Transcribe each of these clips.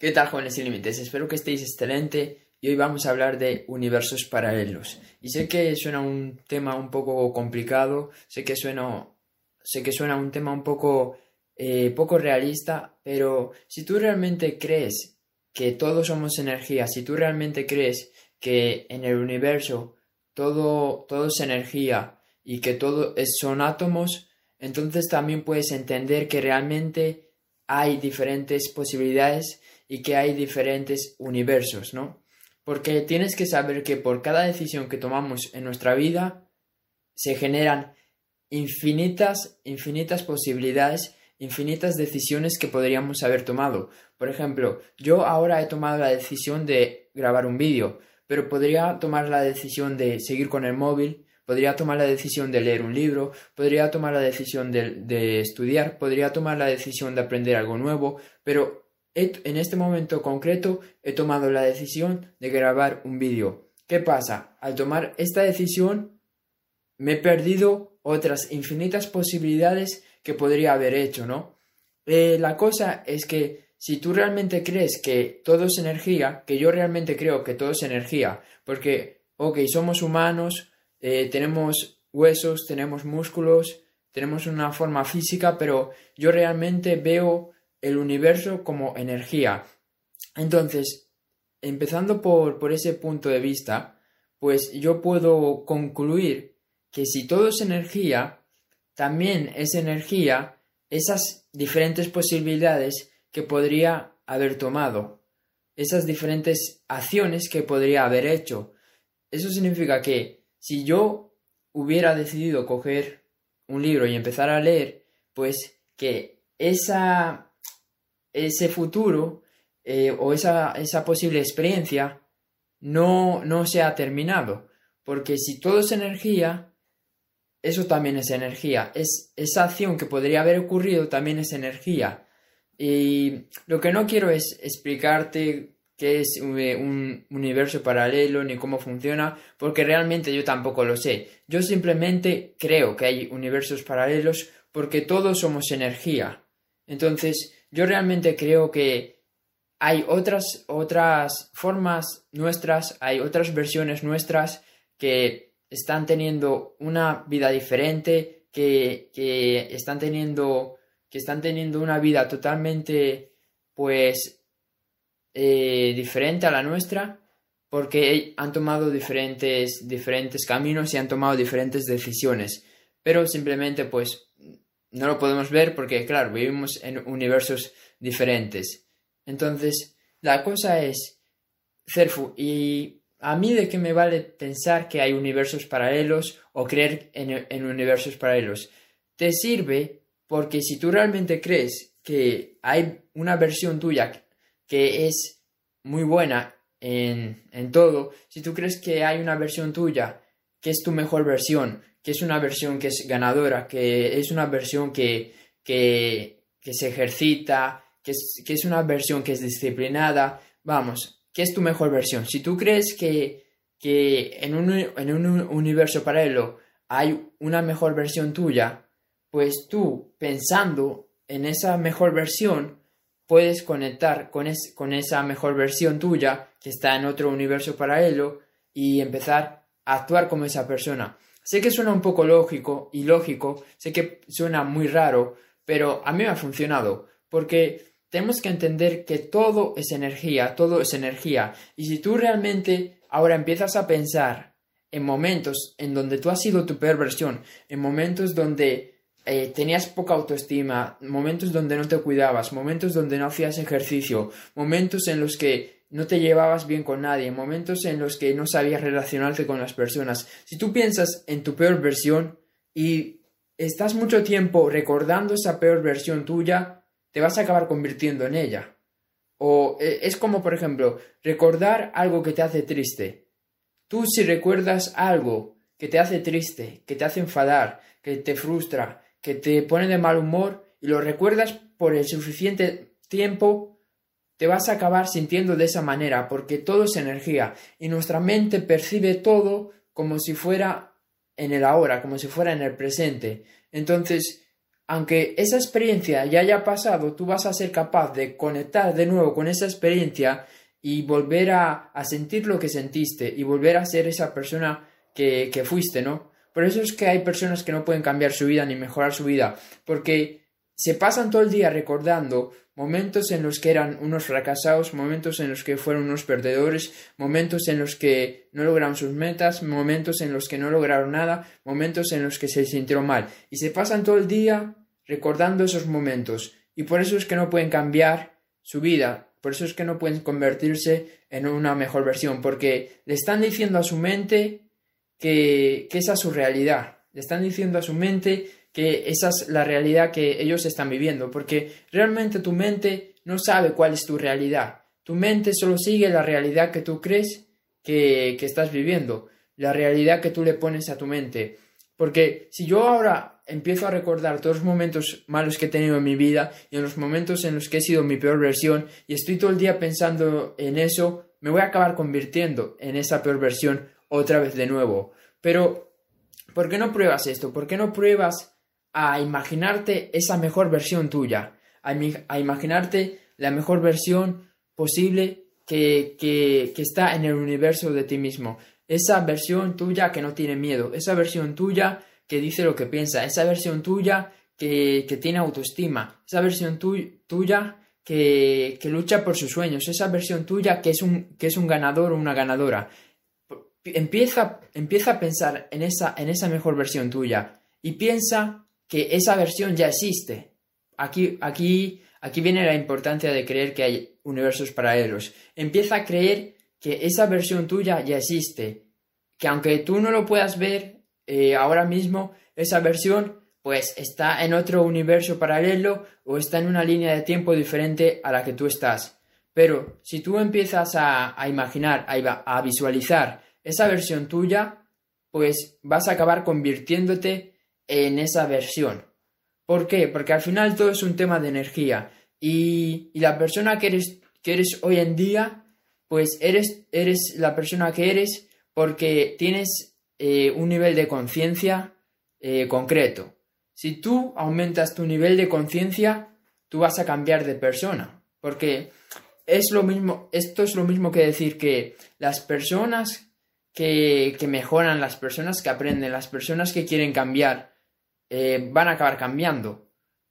¿Qué tal, jóvenes sin límites? Espero que estéis excelente y hoy vamos a hablar de universos paralelos. Y sé que suena un tema un poco complicado, sé que suena, sé que suena un tema un poco, eh, poco realista, pero si tú realmente crees que todos somos energía, si tú realmente crees que en el universo todo, todo es energía y que todo son átomos, entonces también puedes entender que realmente hay diferentes posibilidades y que hay diferentes universos, ¿no? Porque tienes que saber que por cada decisión que tomamos en nuestra vida se generan infinitas, infinitas posibilidades, infinitas decisiones que podríamos haber tomado. Por ejemplo, yo ahora he tomado la decisión de grabar un vídeo, pero podría tomar la decisión de seguir con el móvil, podría tomar la decisión de leer un libro, podría tomar la decisión de, de estudiar, podría tomar la decisión de aprender algo nuevo, pero en este momento concreto he tomado la decisión de grabar un vídeo. ¿Qué pasa? Al tomar esta decisión me he perdido otras infinitas posibilidades que podría haber hecho, ¿no? Eh, la cosa es que si tú realmente crees que todo es energía, que yo realmente creo que todo es energía, porque, ok, somos humanos, eh, tenemos huesos, tenemos músculos, tenemos una forma física, pero yo realmente veo el universo como energía. Entonces, empezando por, por ese punto de vista, pues yo puedo concluir que si todo es energía, también es energía esas diferentes posibilidades que podría haber tomado, esas diferentes acciones que podría haber hecho. Eso significa que si yo hubiera decidido coger un libro y empezar a leer, pues que esa ese futuro eh, o esa, esa, posible experiencia no, no se ha terminado. Porque si todo es energía, eso también es energía. Es, esa acción que podría haber ocurrido también es energía. Y lo que no quiero es explicarte qué es un universo paralelo ni cómo funciona, porque realmente yo tampoco lo sé. Yo simplemente creo que hay universos paralelos porque todos somos energía. Entonces, yo realmente creo que hay otras, otras formas nuestras, hay otras versiones nuestras que están teniendo una vida diferente, que, que están teniendo que están teniendo una vida totalmente pues eh, diferente a la nuestra porque han tomado diferentes, diferentes caminos y han tomado diferentes decisiones pero simplemente pues no lo podemos ver porque, claro, vivimos en universos diferentes. Entonces, la cosa es, Cerfu, ¿y a mí de qué me vale pensar que hay universos paralelos o creer en, en universos paralelos? Te sirve porque si tú realmente crees que hay una versión tuya que es muy buena en, en todo, si tú crees que hay una versión tuya que es tu mejor versión, que es una versión que es ganadora, que es una versión que, que, se ejercita, que es, que es una versión que es disciplinada. Vamos, ¿qué es tu mejor versión? Si tú crees que, que en, un, en un universo paralelo hay una mejor versión tuya, pues tú pensando en esa mejor versión puedes conectar con, con esa mejor versión tuya que está en otro universo paralelo y empezar a actuar como esa persona. Sé que suena un poco lógico y lógico, sé que suena muy raro, pero a mí me ha funcionado, porque tenemos que entender que todo es energía, todo es energía, y si tú realmente ahora empiezas a pensar en momentos en donde tú has sido tu peor versión, en momentos donde eh, tenías poca autoestima, momentos donde no te cuidabas, momentos donde no hacías ejercicio, momentos en los que no te llevabas bien con nadie, momentos en los que no sabías relacionarte con las personas. Si tú piensas en tu peor versión y estás mucho tiempo recordando esa peor versión tuya, te vas a acabar convirtiendo en ella. O eh, es como, por ejemplo, recordar algo que te hace triste. Tú si recuerdas algo que te hace triste, que te hace enfadar, que te frustra, que te pone de mal humor y lo recuerdas por el suficiente tiempo, te vas a acabar sintiendo de esa manera porque todo es energía y nuestra mente percibe todo como si fuera en el ahora, como si fuera en el presente. Entonces, aunque esa experiencia ya haya pasado, tú vas a ser capaz de conectar de nuevo con esa experiencia y volver a, sentir lo que sentiste y volver a ser esa persona que, que fuiste, ¿no? Por eso es que hay personas que no pueden cambiar su vida ni mejorar su vida, porque se pasan todo el día recordando momentos en los que eran unos fracasados, momentos en los que fueron unos perdedores, momentos en los que no lograron sus metas, momentos en los que no lograron nada, momentos en los que se sintieron mal. Y se pasan todo el día recordando esos momentos. Y por eso es que no pueden cambiar su vida, por eso es que no pueden convertirse en una mejor versión, porque le están diciendo a su mente que, esa es su realidad. Le están diciendo a su mente que esa es la realidad que ellos están viviendo, porque realmente tu mente no sabe cuál es tu realidad. Tu mente solo sigue la realidad que tú crees que, que estás viviendo, la realidad que tú le pones a tu mente. Porque si yo ahora empiezo a recordar todos los momentos malos que he tenido en mi vida y en los momentos en los que he sido mi peor versión y estoy todo el día pensando en eso, me voy a acabar convirtiendo en esa peor versión otra vez de nuevo. Pero, ¿por qué no pruebas esto? ¿Por qué no pruebas a imaginarte esa mejor versión tuya, a, imaginarte la mejor versión posible que, que, está en el universo de ti mismo. Esa versión tuya que no tiene miedo, esa versión tuya que dice lo que piensa, esa versión tuya que, que tiene autoestima, esa versión tuya que, que, lucha por sus sueños, esa versión tuya que es un, que es un ganador o una ganadora. Empieza, empieza a pensar en esa, en esa mejor versión tuya y piensa que esa versión ya existe. Aquí, aquí, aquí viene la importancia de creer que hay universos paralelos. Empieza a creer que esa versión tuya ya existe. Que aunque tú no lo puedas ver eh, ahora mismo, esa versión pues está en otro universo paralelo o está en una línea de tiempo diferente a la que tú estás. Pero si tú empiezas a, imaginar, a visualizar esa versión tuya, pues vas a acabar convirtiéndote en esa versión. ¿Por qué? Porque al final todo es un tema de energía y, la persona que eres, que eres hoy en día, pues eres, eres la persona que eres porque tienes eh, un nivel de conciencia eh, concreto. Si tú aumentas tu nivel de conciencia, tú vas a cambiar de persona. Porque es lo mismo, esto es lo mismo que decir que las personas que, mejoran, las personas que aprenden, las personas que quieren cambiar, eh, van a acabar cambiando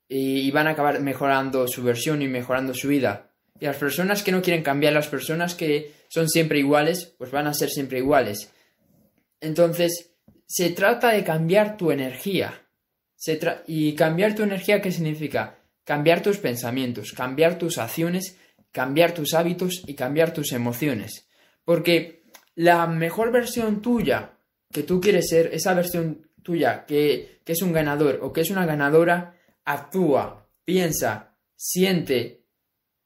y, van a acabar mejorando su versión y mejorando su vida. Y las personas que no quieren cambiar, las personas que son siempre iguales, pues van a ser siempre iguales. Entonces, se trata de cambiar tu energía. ¿Y cambiar tu energía qué significa? Cambiar tus pensamientos, cambiar tus acciones, cambiar tus hábitos y cambiar tus emociones. Porque la mejor versión tuya que tú quieres ser, esa versión tuya que, es un ganador o que es una ganadora, actúa, piensa, siente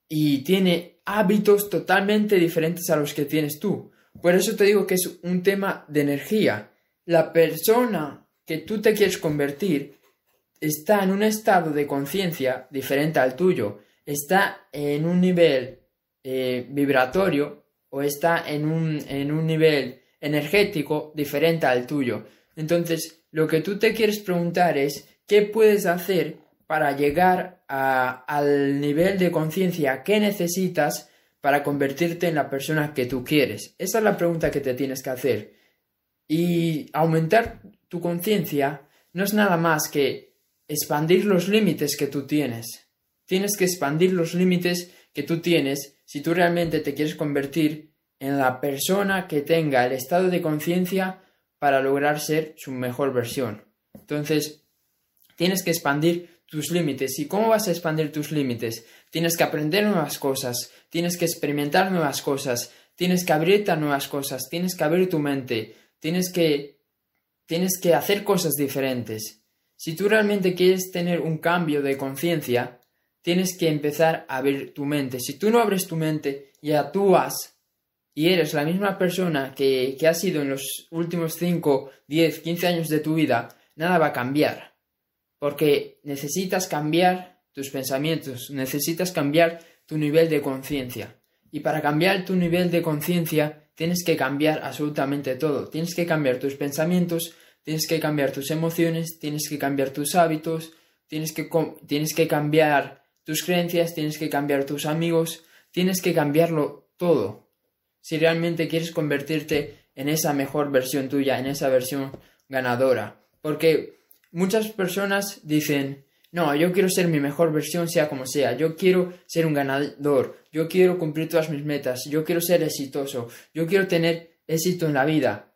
y tiene hábitos totalmente diferentes a los que tienes tú. Por eso te digo que es un tema de energía. La persona que tú te quieres convertir está en un estado de conciencia diferente al tuyo, está en un nivel eh, vibratorio o está en un, en un nivel energético diferente al tuyo. Entonces, lo que tú te quieres preguntar es qué puedes hacer para llegar al nivel de conciencia que necesitas para convertirte en la persona que tú quieres. Esa es la pregunta que te tienes que hacer. Y aumentar tu conciencia no es nada más que expandir los límites que tú tienes. Tienes que expandir los límites que tú tienes si tú realmente te quieres convertir en la persona que tenga el estado de conciencia para lograr ser su mejor versión. Entonces, tienes que expandir tus límites. ¿Y cómo vas a expandir tus límites? Tienes que aprender nuevas cosas, tienes que experimentar nuevas cosas, tienes que abrirte a nuevas cosas, tienes que abrir tu mente, tienes que tienes que hacer cosas diferentes. Si tú realmente quieres tener un cambio de conciencia, tienes que empezar a abrir tu mente. Si tú no abres tu mente y actúas y eres la misma persona que, que has sido en los últimos 5, 10, 15 años de tu vida, nada va a cambiar. Porque necesitas cambiar tus pensamientos, necesitas cambiar tu nivel de conciencia. Y para cambiar tu nivel de conciencia tienes que cambiar absolutamente todo. Tienes que cambiar tus pensamientos, tienes que cambiar tus emociones, tienes que cambiar tus hábitos, tienes que, tienes que cambiar tus creencias, tienes que cambiar tus amigos, tienes que cambiarlo todo. Si realmente quieres convertirte en esa mejor versión tuya, en esa versión ganadora. Porque muchas personas dicen, no, yo quiero ser mi mejor versión sea como sea, yo quiero ser un ganador, yo quiero cumplir todas mis metas, yo quiero ser exitoso, yo quiero tener éxito en la vida.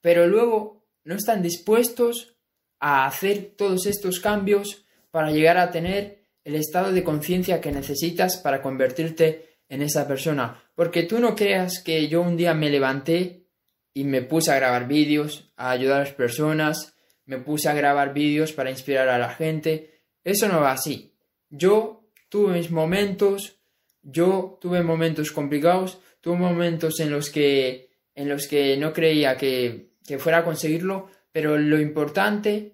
Pero luego no están dispuestos a hacer todos estos cambios para llegar a tener el estado de conciencia que necesitas para convertirte en esa persona. Porque tú no creas que yo un día me levanté y me puse a grabar vídeos, a ayudar a las personas, me puse a grabar vídeos para inspirar a la gente. Eso no va así. Yo tuve mis momentos, yo tuve momentos complicados, tuve momentos en los que, en los que no creía que, que fuera a conseguirlo, pero lo importante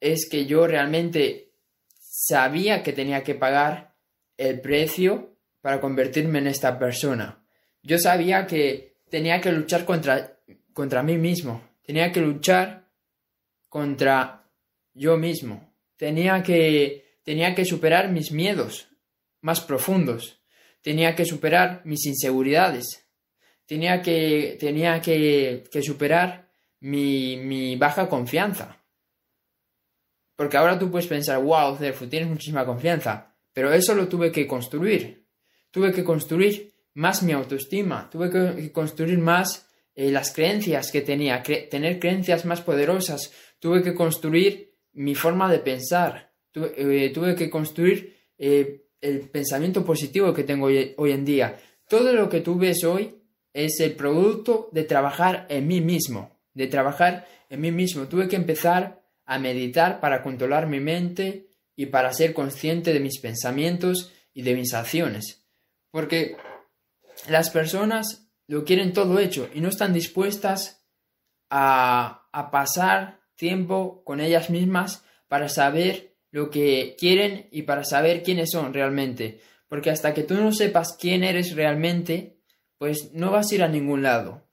es que yo realmente sabía que tenía que pagar el precio para convertirme en esta persona. Yo sabía que tenía que luchar contra, contra mí mismo, tenía que luchar contra yo mismo, tenía que, tenía que superar mis miedos más profundos, tenía que superar mis inseguridades, tenía que, tenía que, que superar mi, mi baja confianza. Porque ahora tú puedes pensar, wow, Cerfu, tienes muchísima confianza. Pero eso lo tuve que construir. Tuve que construir más mi autoestima. Tuve que construir más eh, las creencias que tenía. tener creencias más poderosas. Tuve que construir mi forma de pensar. Tuve, eh, que construir eh, el pensamiento positivo que tengo hoy, hoy en día. Todo lo que tú ves hoy es el producto de trabajar en mí mismo. De trabajar en mí mismo. Tuve que empezar a meditar para controlar mi mente y para ser consciente de mis pensamientos y de mis acciones. Porque las personas lo quieren todo hecho y no están dispuestas a, a pasar tiempo con ellas mismas para saber lo que quieren y para saber quiénes son realmente. Porque hasta que tú no sepas quién eres realmente, pues no vas a ir a ningún lado.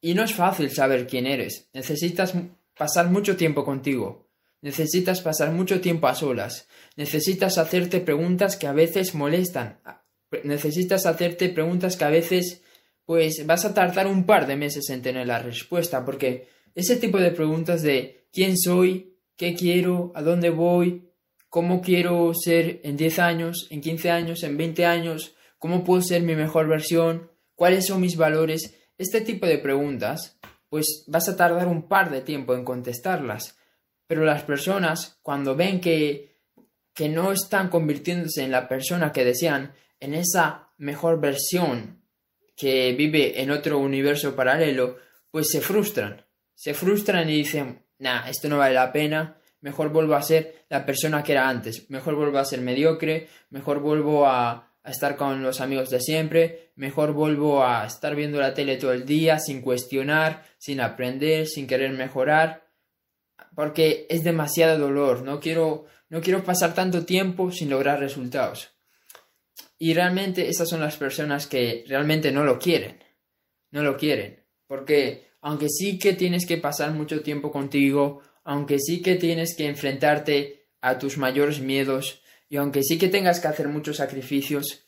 Y no es fácil saber quién eres. Necesitas pasar mucho tiempo contigo. Necesitas pasar mucho tiempo a solas. Necesitas hacerte preguntas que a veces molestan. Necesitas hacerte preguntas que a veces pues vas a tardar un par de meses en tener la respuesta, porque ese tipo de preguntas de quién soy, qué quiero, a dónde voy, cómo quiero ser en 10 años, en 15 años, en 20 años, cómo puedo ser mi mejor versión, cuáles son mis valores, este tipo de preguntas pues vas a tardar un par de tiempo en contestarlas. Pero las personas, cuando ven que, que no están convirtiéndose en la persona que desean, en esa mejor versión que vive en otro universo paralelo, pues se frustran. Se frustran y dicen, nah, esto no vale la pena, mejor vuelvo a ser la persona que era antes, mejor vuelvo a ser mediocre, mejor vuelvo a, a estar con los amigos de siempre, mejor vuelvo a estar viendo la tele todo el día sin cuestionar, sin aprender, sin querer mejorar, porque es demasiado dolor, no quiero, no quiero pasar tanto tiempo sin lograr resultados. Y realmente esas son las personas que realmente no lo quieren, no lo quieren, porque aunque sí que tienes que pasar mucho tiempo contigo, aunque sí que tienes que enfrentarte a tus mayores miedos, y aunque sí que tengas que hacer muchos sacrificios,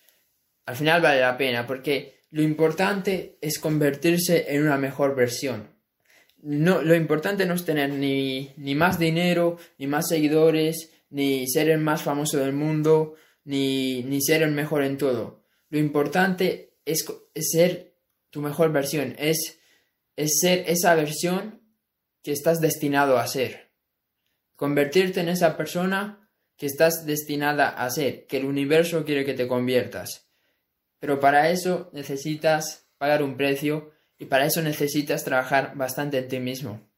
al final vale la pena porque lo importante es convertirse en una mejor versión. No, lo importante no es tener ni, ni más dinero, ni más seguidores, ni ser el más famoso del mundo, ni, ni ser el mejor en todo. Lo importante es, ser tu mejor versión, es, es ser esa versión que estás destinado a ser. Convertirte en esa persona que estás destinada a ser, que el universo quiere que te conviertas. Pero para eso necesitas pagar un precio y para eso necesitas trabajar bastante en ti mismo.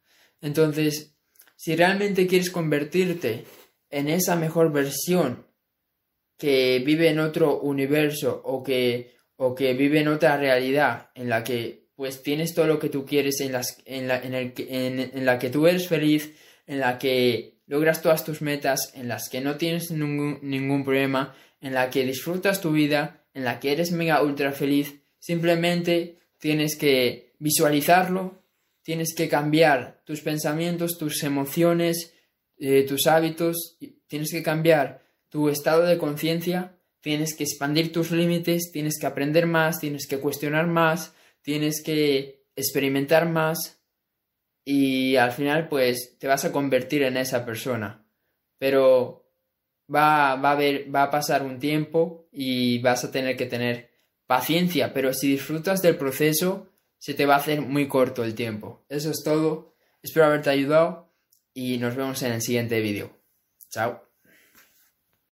Entonces, si realmente quieres convertirte en esa mejor versión que vive en otro universo o que, o que vive en otra realidad en la que pues tienes todo lo que tú quieres, en, las, en, la, en, el, en la que tú eres feliz, en la que logras todas tus metas, en las que no tienes ningún, problema, en la que disfrutas tu vida, en la que eres mega ultra feliz, simplemente tienes que visualizarlo, tienes que cambiar tus pensamientos, tus emociones, eh, tus hábitos, tienes que cambiar tu estado de conciencia, tienes que expandir tus límites, tienes que aprender más, tienes que cuestionar más, tienes que experimentar más y al final pues te vas a convertir en esa persona. Pero va, va, a, haber, va a pasar un tiempo y vas a tener que tener paciencia, pero si disfrutas del proceso se te va a hacer muy corto el tiempo. Eso es todo. Espero haberte ayudado y nos vemos en el siguiente vídeo. Chao.